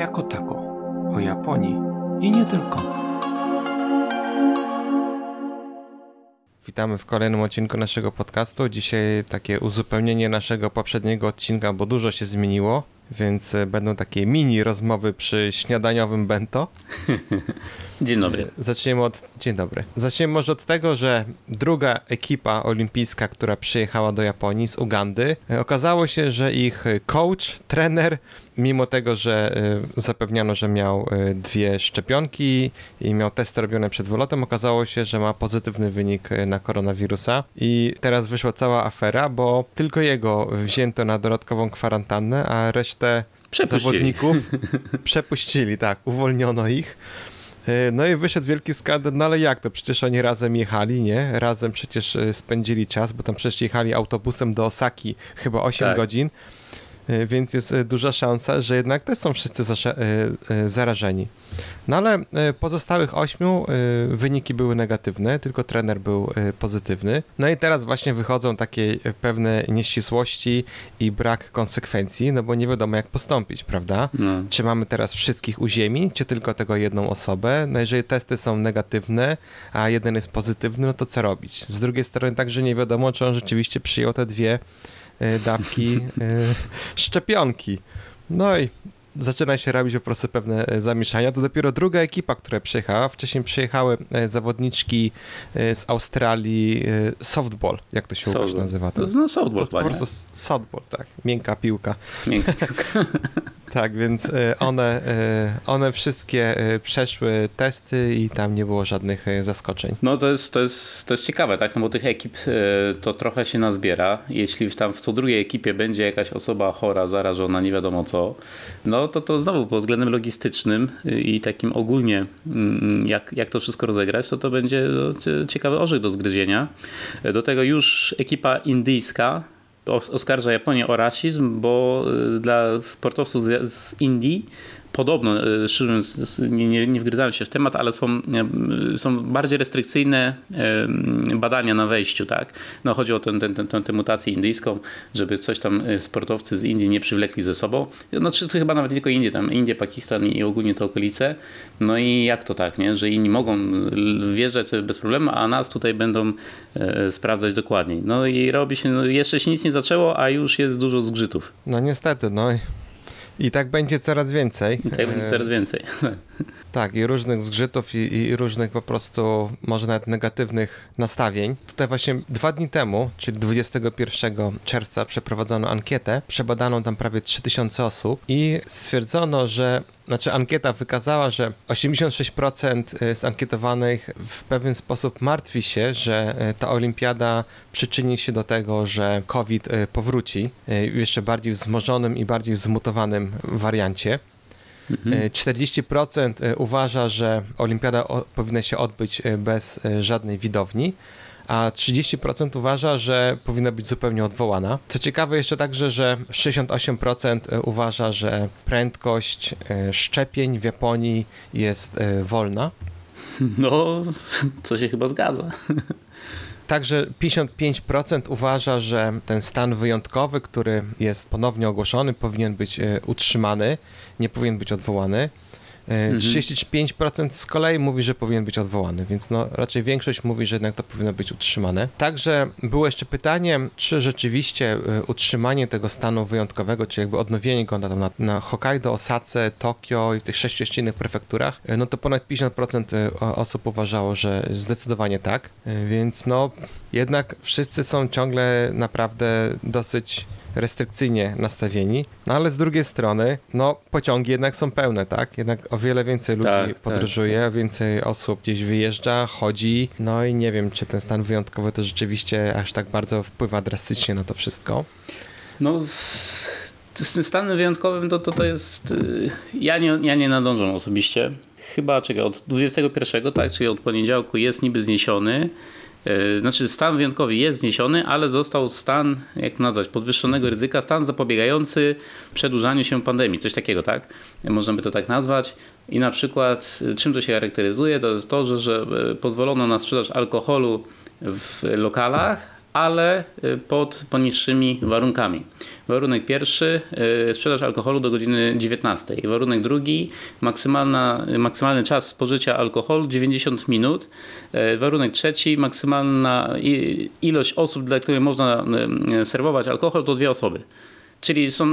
jako tako, o Japonii i nie tylko. Witamy w kolejnym odcinku naszego podcastu. Dzisiaj takie uzupełnienie naszego poprzedniego odcinka, bo dużo się zmieniło, więc e, będą takie mini rozmowy przy śniadaniowym bento. Dzień dobry. E, zaczniemy od. Dzień dobry. Zaczniemy może od tego, że druga ekipa olimpijska, która przyjechała do Japonii z Ugandy, e, okazało się, że ich coach, trener, mimo tego, że zapewniano, że miał dwie szczepionki i miał testy robione przed wylotem, okazało się, że ma pozytywny wynik na koronawirusa. I teraz wyszła cała afera, bo tylko jego wzięto na dodatkową kwarantannę, a resztę zawodników przepuścili, tak, uwolniono ich. E, no i wyszedł wielki skandal, no ale jak to? Przecież oni razem jechali, nie? Razem przecież e, spędzili czas, bo tam przecież jechali autobusem do Osaki chyba 8 tak. godzin, więc jest duża szansa, że jednak też są wszyscy zarażeni. No ale e, pozostałych ośmiu e, wyniki były negatywne, tylko trener był e, pozytywny. No i teraz właśnie wychodzą takie pewne nieścisłości i brak konsekwencji, no bo nie wiadomo jak postąpić, prawda? No. Czy mamy teraz wszystkich uziemić, czy tylko tego jedną osobę? No jeżeli testy są negatywne, a jeden jest pozytywny, no to co robić? Z drugiej strony także nie wiadomo, czy on rzeczywiście przyjął te dwie dawki szczepionki. No i zaczyna się robić po prostu pewne e, zamieszania. To dopiero druga ekipa, która przyjechała. Wcześniej przyjechały e, zawodniczki e, z Australii softball, jak to się softball. nazywa? No softball, to, po prostu softball, tak. Miękka piłka. Miękka piłka. Tak, więc one, one wszystkie przeszły testy i tam nie było żadnych zaskoczeń. No to jest, to jest, to jest ciekawe, tak? No bo tych ekip to trochę się nazbiera. Jeśli tam w co drugiej ekipie będzie jakaś osoba chora, zarażona, nie wiadomo co, no to to znowu pod względem logistycznym i takim ogólnie mm, jak, jak to wszystko rozegrać, to to będzie no, ciekawy orzech do zgryzienia. Do tego już ekipa indyjska oskarża Japonię o rasizm, bo y, dla sportowców z, Indii podobno, e, szczerze nie, nie, nie wgryzałem się w temat, ale są, e, są bardziej restrykcyjne e, badania na wejściu, tak? No chodzi o tę, tę, tę, tę mutację indyjską, żeby coś tam sportowcy z Indii nie przywlekli ze sobą. No czy to chyba nawet nie tylko Indie, tam Indie, Pakistan i ogólnie te okolice. No i jak to tak, nie? Że inni mogą wjeżdżać sobie bez problemu, a nas tutaj będą sprawdzać dokładniej. No i robi się, no jeszcze się nic nie zaczęło, a już jest dużo zgrzytów. No niestety, no i tak będzie coraz więcej. I tak będzie coraz więcej. Tak, i różnych zgrzytów, i, i, różnych po prostu, może nawet negatywnych nastawień. Tutaj właśnie dwa dni temu, czyli 21 czerwca, przeprowadzono ankietę. Przebadano tam prawie 3000 osób i stwierdzono, że znaczy ankieta wykazała, że 86% y, z ankietowanych w pewien sposób martwi się, że y, ta olimpiada przyczyni się do tego, że COVID y, powróci w jeszcze bardziej wzmożonym i bardziej zmutowanym wariancie. 40% mhm. uważa, że olimpiada powinna się odbyć bez żadnej widowni, a 30% uważa, że powinna być zupełnie odwołana. Co ciekawe jeszcze także, że 68% uważa, że prędkość e, szczepień w Japonii jest e, wolna. No, co się chyba zgadza. Także 55% uważa, że ten stan wyjątkowy, który jest ponownie ogłoszony, powinien być e, utrzymany, nie powinien być odwołany. 35% mhm. z kolei mówi, że powinien być odwołany, więc no raczej większość mówi, że jednak to powinno być utrzymane. Także było jeszcze pytanie, czy rzeczywiście e, utrzymanie tego stanu wyjątkowego, czy jakby odnowienie go na, na, na Hokkaido, Osace, Tokio i w tych sześciu innych prefekturach, e, no to ponad 50% e, osób uważało, że zdecydowanie tak, więc no jednak wszyscy są ciągle naprawdę dosyć restrykcyjnie nastawieni, no ale z drugiej strony, no pociągi jednak są pełne, tak? Jednak o wiele więcej ludzi tak, tak podróżuje, tak. więcej osób gdzieś wyjeżdża, chodzi, no i nie wiem, czy ten stan wyjątkowy to rzeczywiście aż tak bardzo wpływa drastycznie na to wszystko. No z tym stanem wyjątkowym to, to, to jest, y, ja nie, ja nie nadążam osobiście, chyba czego od 21, tak, czyli od poniedziałku jest niby zniesiony, znaczy stan wyjątkowy jest zniesiony, ale został stan, jak nazwać, podwyższonego ryzyka, stan zapobiegający przedłużaniu się pandemii, coś takiego, tak? Można by to tak nazwać. I na przykład czym to się charakteryzuje? To jest to, że, że e, pozwolono na sprzedaż alkoholu w lokalach, ale pod poniższymi warunkami. Warunek pierwszy, sprzedaż alkoholu do godziny 19. Warunek drugi, maksymalna, maksymalny czas spożycia alkoholu 90 minut. Warunek trzeci, maksymalna ilość osób, dla których można serwować alkohol to dwie osoby. Czyli są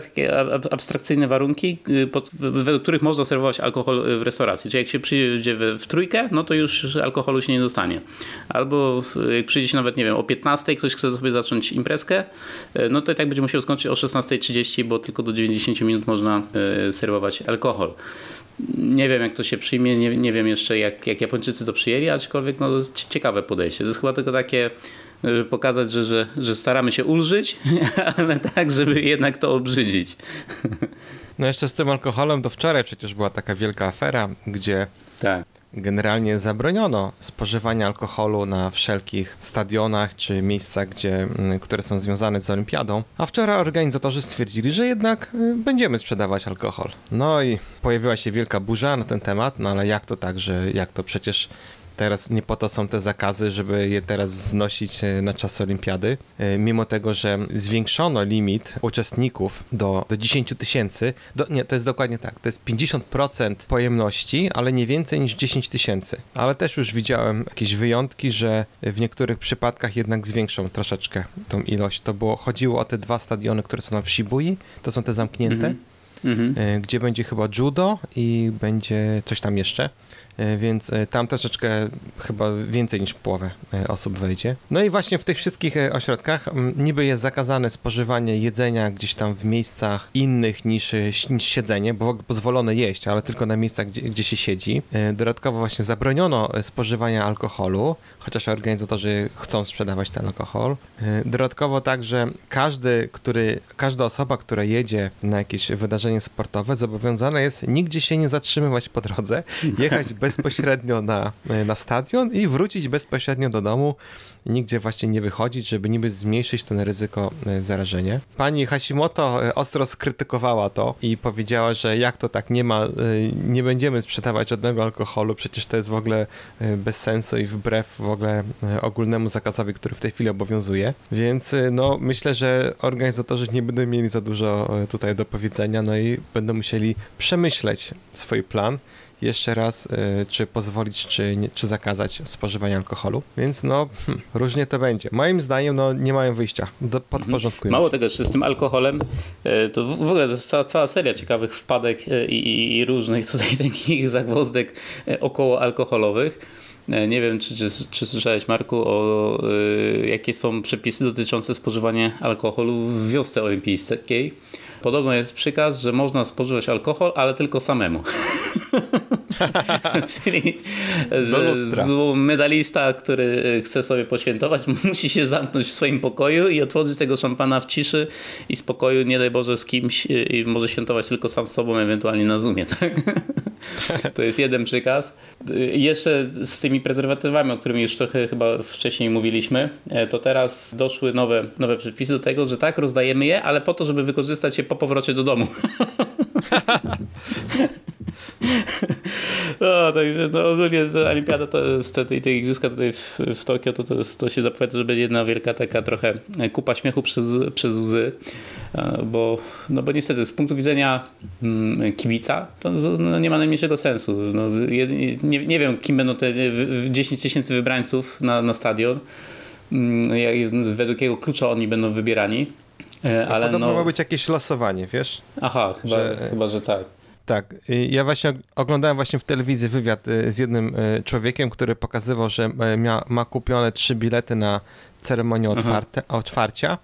takie abstrakcyjne warunki, y, pod, według których można serwować alkohol w restauracji. Czyli jak się przyjdzie w, w, trójkę, no to już alkoholu się nie dostanie. Albo jak przyjdzie się nawet, nie wiem, o 15, ktoś chce sobie zacząć imprezkę, y, no to i tak będzie musiał skończyć o 16.30, bo tylko do 90 minut można y, serwować alkohol. Nie wiem, jak to się przyjmie, nie, nie wiem jeszcze, jak, jak Japończycy to przyjęli, aczkolwiek no, ciekawe podejście. To jest chyba tylko takie żeby pokazać, że, że, że staramy się ulżyć, ale tak, żeby jednak to obrzydzić. No jeszcze z tym alkoholem, do wczoraj przecież była taka wielka afera, gdzie tak. generalnie zabroniono spożywania alkoholu na wszelkich stadionach czy miejscach, gdzie, mm, które są związane z olimpiadą. A wczoraj organizatorzy stwierdzili, że jednak y, będziemy sprzedawać alkohol. No i pojawiła się wielka burza na ten temat, no ale jak to tak, że jak to przecież Teraz nie po to są te zakazy, żeby je teraz znosić e, na czas olimpiady. E, mimo tego, że zwiększono limit uczestników do, do 10 tysięcy, nie, to jest dokładnie tak, to jest 50% pojemności, ale nie więcej niż 10 tysięcy. Ale też już widziałem jakieś wyjątki, że w niektórych przypadkach jednak zwiększą troszeczkę tą ilość. To było, chodziło o te dwa stadiony, które są w Shibui, to są te zamknięte. Mm -hmm. gdzie będzie chyba judo i będzie coś tam jeszcze. E, więc e, tam troszeczkę chyba więcej niż połowę e, osób wejdzie. No i właśnie w tych wszystkich ośrodkach niby jest zakazane spożywanie jedzenia gdzieś tam w miejscach innych niż, niż siedzenie, bo pozwolone jeść, ale tylko na miejscach, gdzie, gdzie się siedzi. Dodatkowo właśnie zabroniono spożywania alkoholu, chociaż organizatorzy chcą sprzedawać ten alkohol. Dodatkowo także każdy, który, każda osoba, która jedzie na jakieś wydarzenie sportowe, zobowiązana jest nigdzie się nie zatrzymywać po drodze, jechać bezpośrednio na, na stadion i wrócić bezpośrednio do domu nigdzie właśnie nie wychodzić, żeby niby zmniejszyć ten ryzyko e, zarażenia. Pani Hashimoto e, ostro skrytykowała to i powiedziała, że jak to tak nie ma, e, nie będziemy sprzedawać żadnego alkoholu, przecież to jest w ogóle bez sensu i wbrew w ogóle ogólnemu zakazowi, który w tej chwili obowiązuje. Więc no myślę, że organizatorzy nie będą mieli za dużo tutaj do powiedzenia, no i będą musieli przemyśleć swój plan jeszcze raz, czy pozwolić, czy, czy zakazać spożywania alkoholu. Więc no, hm, różnie to będzie. Moim zdaniem no, nie mają wyjścia. Do, podporządkują Mało tego, że z tym alkoholem e, to w ogóle to jest cała, cała seria ciekawych wpadek e, i, i różnych tutaj takich zagwozdek e, około alkoholowych. Nie wiem, czy, czy, czy słyszałeś, Marku, o y, jakie są przepisy dotyczące spożywania alkoholu w wiosce olimpijskiej. Podobno jest przykaz, że można spożywać alkohol, ale tylko samemu. Czyli że medalista, który chce sobie poświętować, musi się zamknąć w swoim pokoju i otworzyć tego szampana w ciszy i spokoju, nie daj Boże, z kimś i może świętować tylko sam z sobą, ewentualnie na Zoomie. Tak? To jest jeden przykaz. Jeszcze z tymi prezerwatywami, o których już trochę chyba wcześniej mówiliśmy, e, to teraz doszły nowe, nowe przepisy do tego, że tak, rozdajemy je, ale po to, żeby wykorzystać je po powrocie do domu. No, także no, ogólnie ta olimpiada to jest, te, te igrzyska tutaj w, w Tokio, to, to, to się zapowiada, że będzie jedna wielka taka trochę kupa śmiechu przez, przez łzy, bo, no bo niestety z punktu widzenia mm, kibica to no, nie ma najmniejszego sensu. No, nie, nie wiem, kim będą te 10 tysięcy wybrańców na, na stadion, mm, według jakiego klucza oni będą wybierani. E, ale Podobno no... ma być jakieś losowanie, wiesz? Aha, chyba, że... chyba, że tak. Tak, ja właśnie oglądałem właśnie w telewizji wywiad y, z jednym y, człowiekiem, który pokazywał, że y, mia, ma kupione trzy bilety na ceremonię otwarte, otwarcia.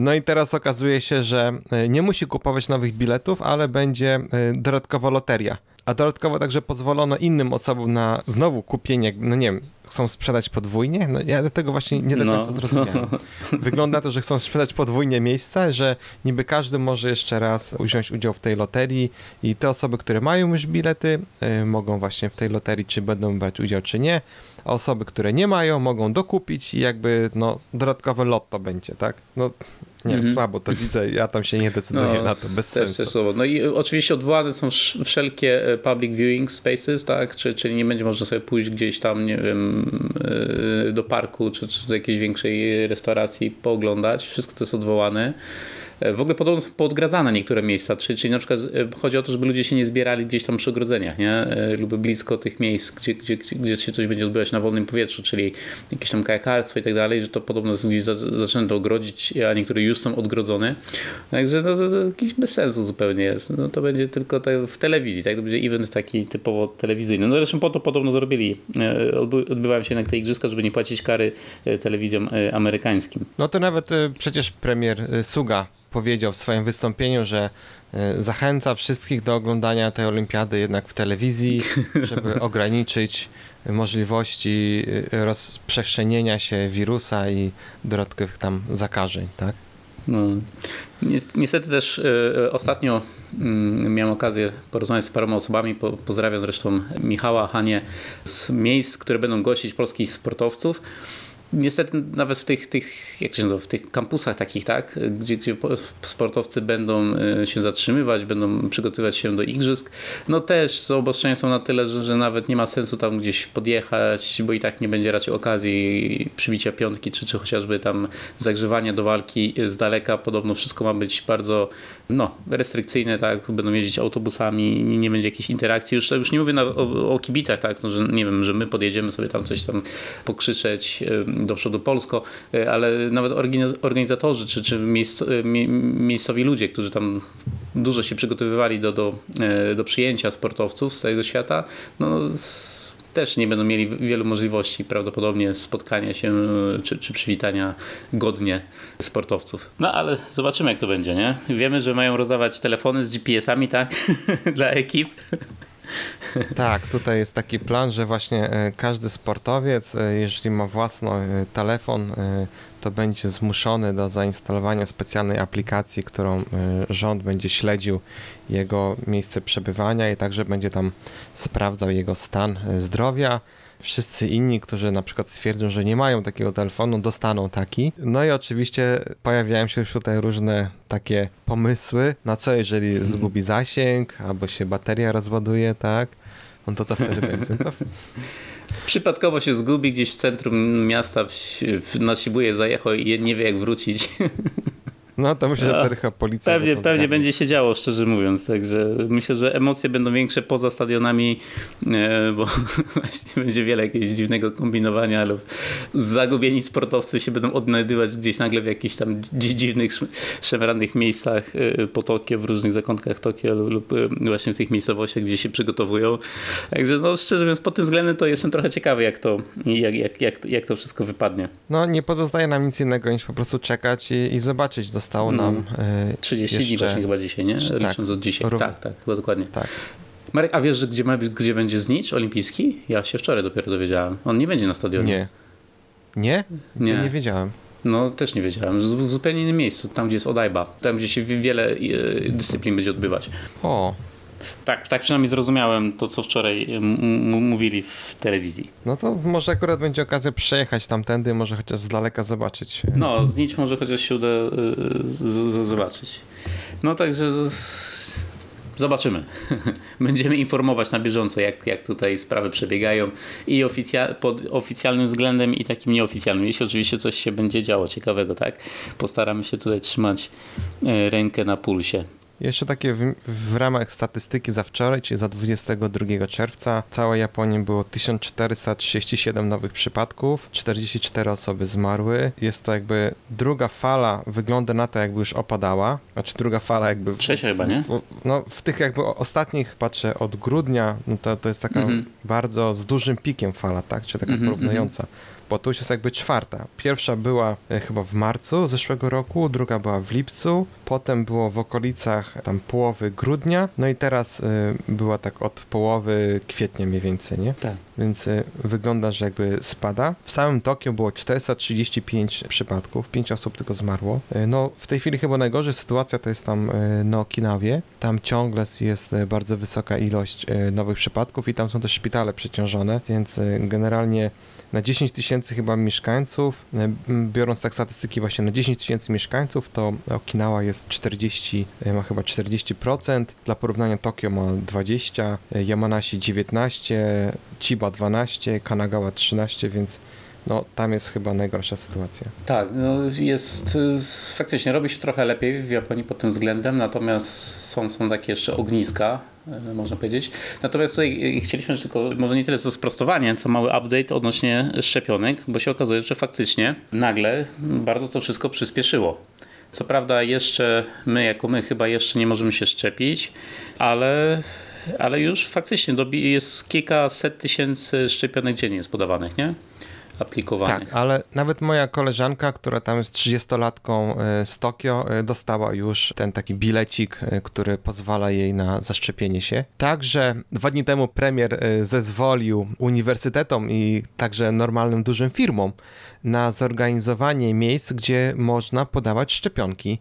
No i teraz okazuje się, że nie musi kupować nowych biletów, ale będzie dodatkowo loteria. A dodatkowo także pozwolono innym osobom na znowu kupienie, no nie wiem, chcą sprzedać podwójnie? No ja tego właśnie nie do końca no. zrozumiałem. Wygląda to, że chcą sprzedać podwójnie miejsca, że niby każdy może jeszcze raz wziąć udział w tej loterii i te osoby, które mają już bilety, y, mogą właśnie w tej loterii, czy będą brać udział, czy nie, a osoby, które nie mają, mogą dokupić i jakby no dodatkowe lotto będzie, tak? No Nie, mhm. słabo to widzę, ja tam się nie decyduję no, na to, bez też, sensu. Też. No i oczywiście odwołane są wszelkie e, public viewing spaces, tak, czyli, czyli nie będzie można sobie pójść gdzieś tam, nie wiem, e, do parku, czy, czy do jakiejś większej restauracji pooglądać, wszystko to jest odwołane. W ogóle podobno są poodgradzane niektóre miejsca, czyli, czyli na przykład e, chodzi o to, żeby ludzie się nie zbierali gdzieś tam przy ogrodzeniach, nie? E, lub blisko tych miejsc, gdzie, gdzie, gdzie się coś będzie odbywać na wolnym powietrzu, czyli jakieś tam kajakarstwo i tak dalej, że to podobno gdzieś zaczęto ogrodzić, a niektóre już są odgrodzone. Także no, to, to jakiś bez sensu zupełnie jest. No, to będzie tylko w telewizji, tak? To będzie event taki typowo telewizyjny. No zresztą po to podobno zrobili. E, odbywają się jednak te igrzyska, żeby nie płacić kary telewizjom amerykańskim. No to nawet przecież premier Suga powiedział w swoim wystąpieniu, że e, zachęca wszystkich do oglądania tej olimpiady jednak w telewizji, żeby ograniczyć możliwości e, rozprzestrzenienia się wirusa i dodatkowych tam zakażeń, tak? No. Niestety też y, ostatnio y, miałem okazję porozmawiać z paroma osobami, po, pozdrawiam zresztą Michała, Hanie, z miejsc, które będą gościć polskich sportowców niestety nawet w tych, tych, jak się nazywa, w tych kampusach takich, tak, gdzie, gdzie sportowcy będą e, się zatrzymywać, będą przygotowywać się do igrzysk, no też zaobostrzenia są na tyle, że, że nawet nie ma sensu tam gdzieś podjechać, bo i tak nie będzie raczej okazji przybicia piątki, czy, czy chociażby tam zagrzewania do walki z daleka. Podobno wszystko ma być bardzo no, restrykcyjne, tak, będą jeździć autobusami, nie, nie będzie jakiejś interakcji. Już, już nie mówię na, o, o kibicach, tak, no, że nie wiem, że my podjedziemy sobie tam coś tam pokrzyczeć do przodu Polsko, e, ale nawet organizatorzy czy, czy e, miejscowi ludzie, którzy tam dużo się przygotowywali do, do, e, do przyjęcia sportowców z całego świata, no też nie będą mieli wielu możliwości prawdopodobnie spotkania się czy, czy przywitania godnie sportowców. No ale zobaczymy jak to będzie, nie? Wiemy, że mają rozdawać telefony z GPS-ami, tak? Dla ekip. Tak, tutaj jest taki plan, że właśnie e, każdy sportowiec, e, jeżeli ma własny e, telefon, to będzie zmuszony do zainstalowania specjalnej aplikacji, którą rząd będzie śledził jego miejsce przebywania i także będzie tam sprawdzał jego stan zdrowia wszyscy inni, którzy na przykład stwierdzą, że nie mają takiego telefonu, dostaną taki. No i oczywiście pojawiają się już tutaj różne takie pomysły, na co jeżeli zgubi zasięg, albo się bateria rozładuje, tak? No to co wtedy będzie? To... Przypadkowo się zgubi gdzieś w centrum miasta, w, w, na zajechał i nie wie jak wrócić. No to myślę, że wtedy chyba policja. Pewnie, pewnie będzie się działo, szczerze mówiąc. Także myślę, że emocje będą większe poza stadionami, e, bo właśnie będzie wiele jakiegoś dziwnego kombinowania, ale zagubieni sportowcy się będą odnajdywać gdzieś nagle w jakichś tam dziwnych, szemranych miejscach e, po Tokio, w różnych zakątkach Tokio lub e, właśnie w tych miejscowościach, gdzie się przygotowują. Także no szczerze mówiąc, pod tym względem to jestem trochę ciekawy, jak to, jak, jak, jak, jak to wszystko wypadnie. No nie pozostaje nam nic innego niż po prostu czekać i, i zobaczyć, Zostało no, nam. 30 jeszcze... dni właśnie chyba dzisiaj, nie? Tak, Licząc od dzisiaj. Tak, tak, chyba dokładnie. Tak. Marek, a wiesz, że gdzie, gdzie będzie znicz olimpijski? Ja się wczoraj dopiero dowiedziałem. On nie będzie na stadionie. Nie. Nie? Nie, nie wiedziałem. No też nie wiedziałem. W zupełnie innym miejscu, tam gdzie jest Odajba. Tam gdzie się wiele e, dyscyplin będzie odbywać. O, tak, tak przynajmniej zrozumiałem to, co wczoraj mówili w telewizji. No to może akurat będzie okazja przejechać tamtędy, może chociaż z daleka zobaczyć. No, znicz może chociaż się uda y, zobaczyć. No także zobaczymy. Będziemy informować na bieżąco, jak, jak tutaj sprawy przebiegają i oficjal, pod oficjalnym względem i takim nieoficjalnym. Jeśli oczywiście coś się będzie działo ciekawego, tak? Postaramy się tutaj trzymać y, rękę na pulsie. Jeszcze takie w, w, ramach statystyki za wczoraj, czyli za 22 czerwca, w całej Japonii było 1437 nowych przypadków, 44 osoby zmarły. Jest to jakby druga fala, wygląda na to jakby już opadała, znaczy druga fala jakby... Trzecia chyba, nie? W, no w tych jakby ostatnich, patrzę, od grudnia, no to, to jest taka mhm. bardzo z dużym pikiem fala, tak? Czy taka mhm, porównująca. Mhm bo to już jest jakby czwarta. Pierwsza była e, chyba w marcu zeszłego roku, druga była w lipcu, potem było w okolicach tam połowy grudnia, no i teraz y, była tak od połowy kwietnia mniej więcej, nie? Tak. Więc y, wygląda, że jakby spada. W samym Tokio było 435 przypadków, 5 osób tylko zmarło. Y, no w tej chwili chyba najgorzej sytuacja to jest tam na Okinawie. Tam ciągle jest bardzo wysoka ilość nowych przypadków i tam są też szpitale przeciążone, więc generalnie na 10 tysięcy chyba mieszkańców, e, biorąc tak statystyki właśnie na 10 tysięcy mieszkańców, to Okinawa jest 40, e, ma chyba 40%, dla porównania Tokio ma 20, Yamanashi 19, Chiba 12, Kanagawa 13, więc no tam jest chyba najgorsza sytuacja. Tak, no jest, faktycznie robi się trochę lepiej w Japonii pod tym względem, natomiast są, są takie jeszcze ogniska, e, można powiedzieć. Natomiast tutaj chcieliśmy tylko, może nie tyle co sprostowanie, co mały update odnośnie szczepionek, bo się okazuje, że faktycznie nagle bardzo to wszystko przyspieszyło. Co prawda jeszcze my jako my chyba jeszcze nie możemy się szczepić, ale ale już faktycznie jest kilkaset tysięcy szczepionek dziennie jest podawanych, nie? Aplikowanych. Tak, ale nawet moja koleżanka, która tam jest 30-latką e, z Tokio, e, dostała już ten taki bilecik, e, który pozwala jej na zaszczepienie się. Także dwa dni temu premier zezwolił uniwersytetom i także normalnym dużym firmom na zorganizowanie miejsc, gdzie można podawać szczepionki.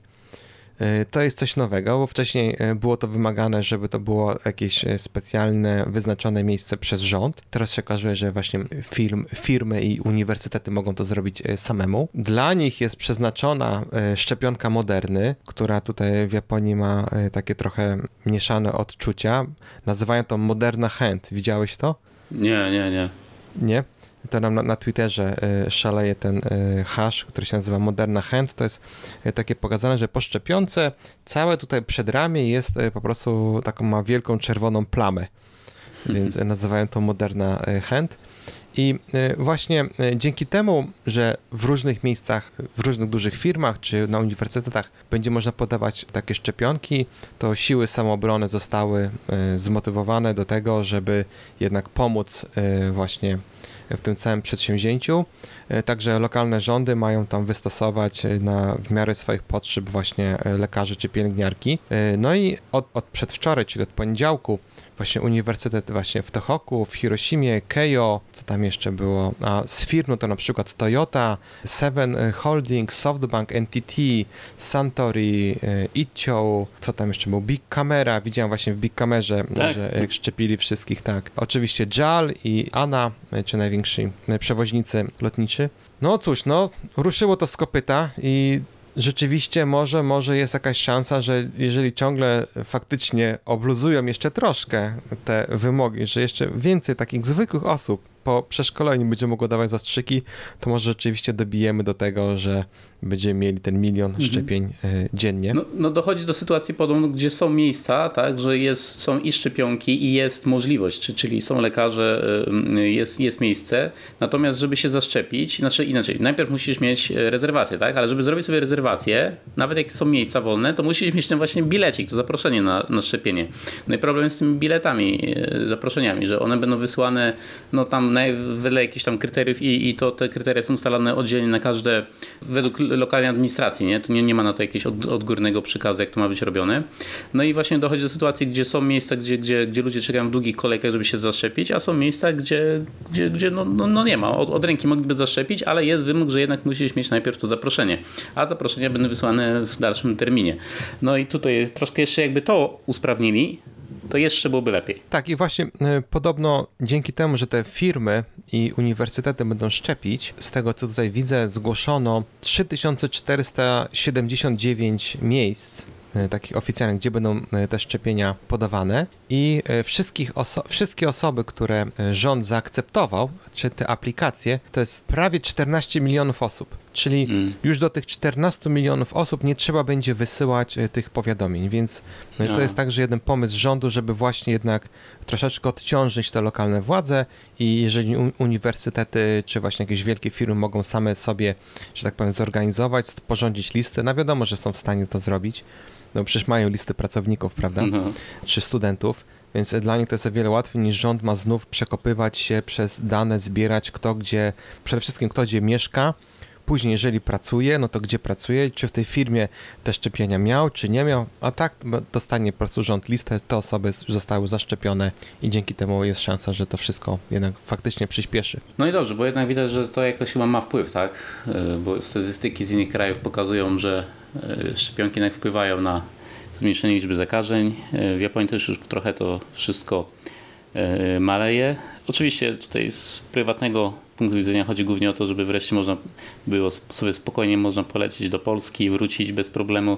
E, to jest coś nowego, bo wcześniej e, było to wymagane, żeby to było jakieś e, specjalne, wyznaczone miejsce przez rząd. Teraz się okazuje, że właśnie firm, firmy i uniwersytety mogą to zrobić samemu. Dla nich jest przeznaczona szczepionka Moderny, która tutaj w Japonii ma takie trochę mieszane odczucia. Nazywają to Moderna Hand. Widziałeś to? Nie, nie, nie. Nie? To nam na, na Twitterze y, szaleje ten y, hash, który się nazywa Moderna Hand. To jest y, takie pokazane, że po szczepionce całe tutaj przedramię jest po prostu taką ma wielką czerwoną plamę. Więc nazywają to Moderna Hand. I właśnie dzięki temu, że w różnych miejscach, w różnych dużych firmach czy na uniwersytetach będzie można podawać takie szczepionki, to siły samoobrony zostały zmotywowane do tego, żeby jednak pomóc właśnie w tym całym przedsięwzięciu. E, także lokalne rządy mają tam wystosować e, na, w miarę swoich potrzeb właśnie e, lekarzy czy pielęgniarki. No i od, od przedwczoraj, czyli od poniedziałku, właśnie uniwersytet właśnie w Tohoku, w Hiroshimie, Keio, co tam jeszcze było, a z firm to na przykład Toyota, Seven Holdings, SoftBank, NTT, Santori, Itcho, co tam jeszcze było, Big Camera, widziałem właśnie w Big Camerze, tak. że szczepili wszystkich, tak. Oczywiście JAL i ANA, czy najwięksi przewoźnicy lotniczy. No cóż, no ruszyło to z kopyta i rzeczywiście może, może jest jakaś szansa, że jeżeli ciągle faktycznie obluzują jeszcze troszkę te wymogi, że jeszcze więcej takich zwykłych osób po przeszkoleniu będzie mogło dawać zastrzyki, to może rzeczywiście dobijemy do tego, że będziemy mieli ten milion mhm. szczepień mhm. dziennie. No, no, dochodzi do sytuacji podobno, gdzie są miejsca, tak, że jest, są i szczepionki i jest możliwość, czyli są lekarze, jest, jest miejsce, natomiast żeby się zaszczepić, znaczy inaczej, najpierw musisz mieć e, rezerwację, tak, ale żeby zrobić sobie rezerwację, nawet jak są miejsca wolne, to musisz mieć ten właśnie bilecik, to zaproszenie na, na szczepienie. No i problem jest z tymi biletami, e, zaproszeniami, że one będą wysłane, no tam wedle jakichś tam kryteriów i, i to te kryteria są ustalane oddzielnie na każde, według lokalnej administracji, nie? Tu nie, nie ma na to jakiegoś od, odgórnego przykazu, jak to ma być robione. No i właśnie dochodzi do sytuacji, gdzie są miejsca, gdzie, gdzie, gdzie ludzie czekają w długich kolejkach, żeby się zaszczepić, a są miejsca, gdzie, gdzie, gdzie no, no, no nie ma. Od, od ręki mogliby zaszczepić, ale jest wymóg, że jednak musisz mieć najpierw to zaproszenie, a zaproszenia będą wysłane w dalszym terminie. No i tutaj troszkę jeszcze jakby to usprawnili, to jeszcze byłoby lepiej. Tak, i właśnie y, podobno dzięki temu, że te firmy i uniwersytety będą szczepić, z tego co tutaj widzę, zgłoszono 3479 miejsc y, takich oficjalnych, gdzie będą y, te szczepienia podawane i wszystkich oso wszystkie osoby, które rząd zaakceptował, czy te aplikacje, to jest prawie 14 milionów osób. Czyli mm. już do tych 14 milionów osób nie trzeba będzie wysyłać e, tych powiadomień, więc no. to jest także jeden pomysł rządu, żeby właśnie jednak troszeczkę odciążyć te lokalne władze i jeżeli uniwersytety czy właśnie jakieś wielkie firmy mogą same sobie, że tak powiem, zorganizować, porządzić listy, no wiadomo, że są w stanie to zrobić, no przecież mają listy pracowników, prawda, no. czy studentów, więc dla nich to jest o wiele łatwiej niż rząd ma znów przekopywać się przez dane, zbierać kto gdzie, przede wszystkim kto gdzie mieszka, Później, jeżeli pracuje, no to gdzie pracuje, czy w tej firmie te szczepienia miał, czy nie miał, a tak dostanie po prostu rząd listę, te osoby zostały zaszczepione i dzięki temu jest szansa, że to wszystko jednak faktycznie przyspieszy. No i dobrze, bo jednak widać, że to jakoś chyba ma wpływ, tak? E, bo statystyki z innych krajów pokazują, że e, szczepionki jednak wpływają na zmniejszenie liczby zakażeń. E, w Japonii też już trochę to wszystko maleje. Oczywiście tutaj z prywatnego punktu widzenia chodzi głównie o to, żeby wreszcie można było sobie spokojnie można polecieć do Polski i wrócić bez problemu.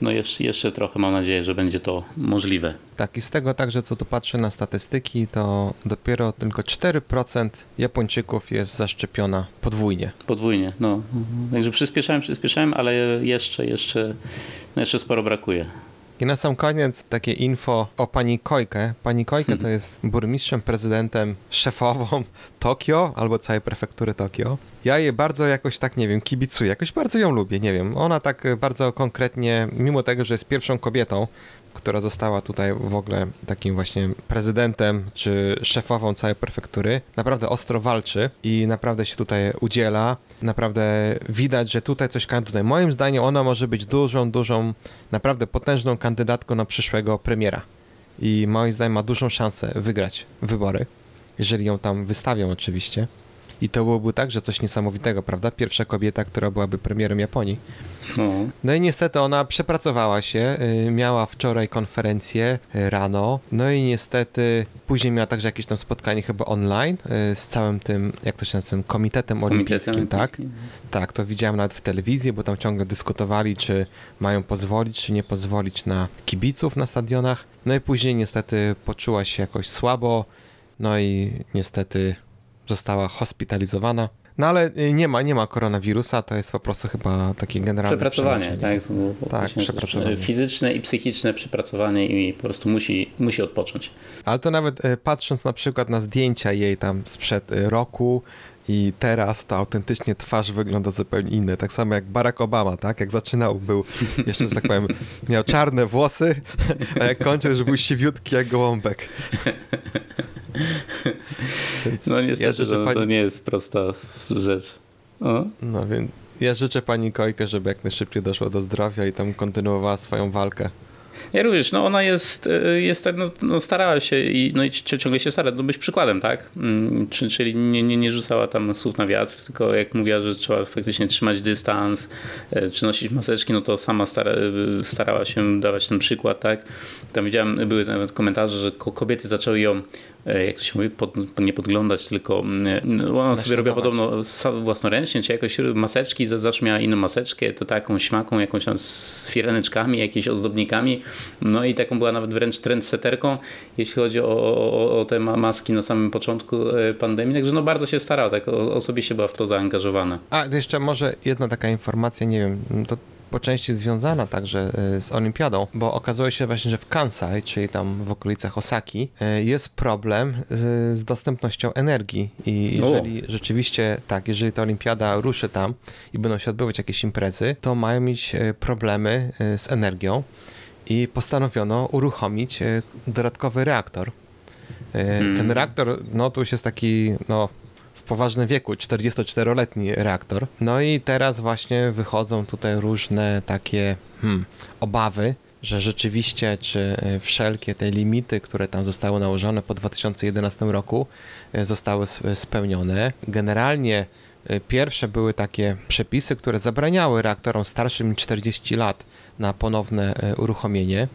No jeszcze, jeszcze trochę mam nadzieję, że będzie to możliwe. Tak, i z tego także, co tu patrzę na statystyki, to dopiero tylko 4% Japończyków jest zaszczepiona podwójnie. Podwójnie, no. Także przyspieszałem, przyspieszałem, ale jeszcze, jeszcze, no jeszcze sporo brakuje. I na sam koniec takie info o pani Kojkę. Pani Kojkę to mhm. jest burmistrzem, prezydentem, szefową Tokio albo całej prefektury Tokio. Ja jej bardzo jakoś tak, nie wiem, kibicuję, jakoś bardzo ją lubię, nie wiem. Ona tak bardzo konkretnie, mimo tego, że jest pierwszą kobietą, która została tutaj w ogóle takim właśnie prezydentem czy szefową całej prefektury, naprawdę ostro walczy i naprawdę się tutaj udziela. Naprawdę widać, że tutaj coś kandyduje. Moim zdaniem ona może być dużą, dużą, naprawdę potężną kandydatką na przyszłego premiera. I moim zdaniem ma dużą szansę wygrać wybory, jeżeli ją tam wystawią oczywiście. I to byłoby także coś niesamowitego, prawda? Pierwsza kobieta, która byłaby premierem Japonii. No. no i niestety ona przepracowała się, y, miała wczoraj konferencję y, rano, no i niestety później miała także jakieś tam spotkanie chyba online y, z całym tym, jak to się nazywa, komitetem olimpijskim, tak? Tak, to widziałem nawet w telewizji, bo tam ciągle dyskutowali, czy mają pozwolić, czy nie pozwolić na kibiców na stadionach. No i później niestety poczuła się jakoś słabo, no i niestety została hospitalizowana. No ale y, nie ma, nie ma koronawirusa, to jest po prostu chyba takie generalne Przepracowanie, tak? tak, przepracowanie. Fizyczne i psychiczne przepracowanie i po prostu musi, musi odpocząć. Ale to nawet y, patrząc na przykład na zdjęcia jej tam sprzed y, roku, i teraz to autentycznie twarz wygląda zupełnie inna. Tak samo jak Barack Obama, tak? Jak zaczynał, był jeszcze, że tak powiem, miał czarne włosy, a jak kończył, już był siwiutki jak gołąbek. No niestety, ja to, pani... to nie jest prosta rzecz. O? No więc ja życzę pani Kojkę, żeby jak najszybciej doszła do zdrowia i tam kontynuowała swoją walkę. Ja również, no ona jest, e, jest tak, no, no, starała się i, no i ciągle się stara, no być przykładem, tak? Mm, czyli nie, nie, nie rzucała tam słów na wiatr, tylko jak mówiła, że trzeba faktycznie trzymać dystans, e, czy nosić maseczki, no to sama stara, e, starała się dawać ten przykład, tak? Tam widziałem, były nawet komentarze, że kobiety zaczęły ją jak to się mówi, pod, nie podglądać, tylko mm, no, ona sobie robiła podobno własnoręcznie, czy jakoś maseczki, zawsze miała inną maseczkę, to taką śmaką, jakąś tam z firaneczkami, jakimiś ozdobnikami, no i taką była nawet wręcz trendseterką, jeśli chodzi o, o, o te maski na samym początku e, pandemii, także no bardzo się starała, tak osobiście była w to zaangażowana. A jeszcze może jedna taka informacja, nie wiem, to po części związana także e, z olimpiadą, bo okazuje się właśnie, że w Kansai, czyli tam w okolicach Osaki, e, jest problem z, dostępnością energii i jeżeli o. rzeczywiście tak, jeżeli ta olimpiada ruszy tam i będą się odbywać jakieś imprezy, to mają mieć e, problemy z energią i postanowiono uruchomić dodatkowy reaktor. Ten hmm. reaktor, no to już jest taki, no poważnym wieku, 44-letni reaktor. No i teraz właśnie wychodzą tutaj różne takie hmm, obawy, że rzeczywiście, czy e, wszelkie te limity, które tam zostały nałożone po 2011 roku, e, zostały spełnione. Generalnie e, pierwsze były takie przepisy, które zabraniały reaktorom starszym niż 40 lat na ponowne uruchomienie.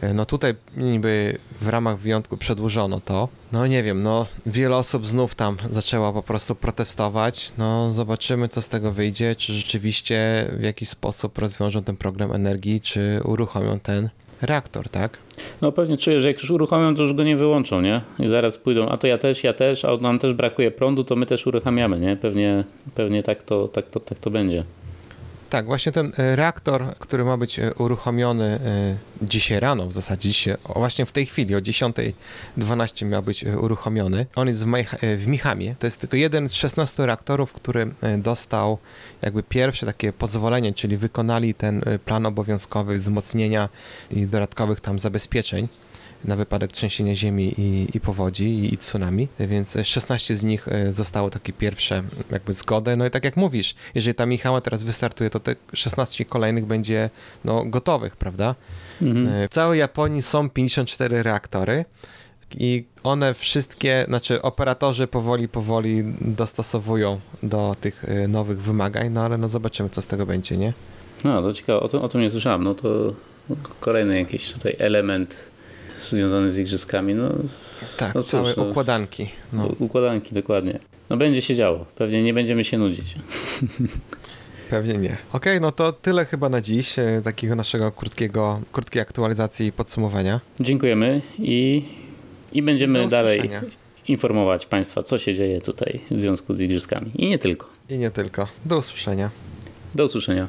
E, no tutaj niby w ramach wyjątku przedłużono to. No nie wiem, no wiele osób znów tam zaczęła po prostu protestować. No zobaczymy, co z tego wyjdzie, czy rzeczywiście w jakiś sposób rozwiążą ten program energii, czy uruchomią ten reaktor, tak? No pewnie czuję, że jak już uruchomią, to już go nie wyłączą, nie? I zaraz pójdą, a to ja też, ja też, a nam też brakuje prądu, to my też uruchamiamy, nie? Pewnie, pewnie tak, to, tak, to, tak to będzie. Tak, właśnie ten e, reaktor, który ma być e, uruchomiony e, dzisiaj rano, w zasadzie dzisiaj, właśnie w tej chwili o 10.12 miał być uruchomiony. On jest w, w Michamie. To jest tylko jeden z 16 reaktorów, który dostał jakby pierwsze takie pozwolenie, czyli wykonali ten plan obowiązkowy wzmocnienia i dodatkowych tam zabezpieczeń na wypadek trzęsienia ziemi i, i powodzi i, tsunami, więc 16 z nich e, zostało takie pierwsze jakby zgodę. No i tak jak mówisz, jeżeli ta Michała teraz wystartuje, to te 16 kolejnych będzie no, gotowych, prawda? Mhm. E, w całej Japonii są 54 reaktory i one wszystkie, znaczy operatorzy powoli, powoli dostosowują do tych e, nowych wymagań, no ale no zobaczymy, co z tego będzie, nie? No, to ciekawe, o tym, o tym nie słyszałem, no to kolejny jakiś tutaj element związany z igrzyskami. No, tak, no cóż, całe no, układanki. No. Układanki, dokładnie. No będzie się działo. Pewnie nie będziemy się nudzić. Pewnie nie. Okej, no to tyle chyba na dziś, e, takiego naszego krótkiego, krótkiej aktualizacji i podsumowania. Dziękujemy i, i będziemy Do dalej informować Państwa, co się dzieje tutaj w związku z igrzyskami. I nie tylko. I nie tylko. Do usłyszenia. Do usłyszenia.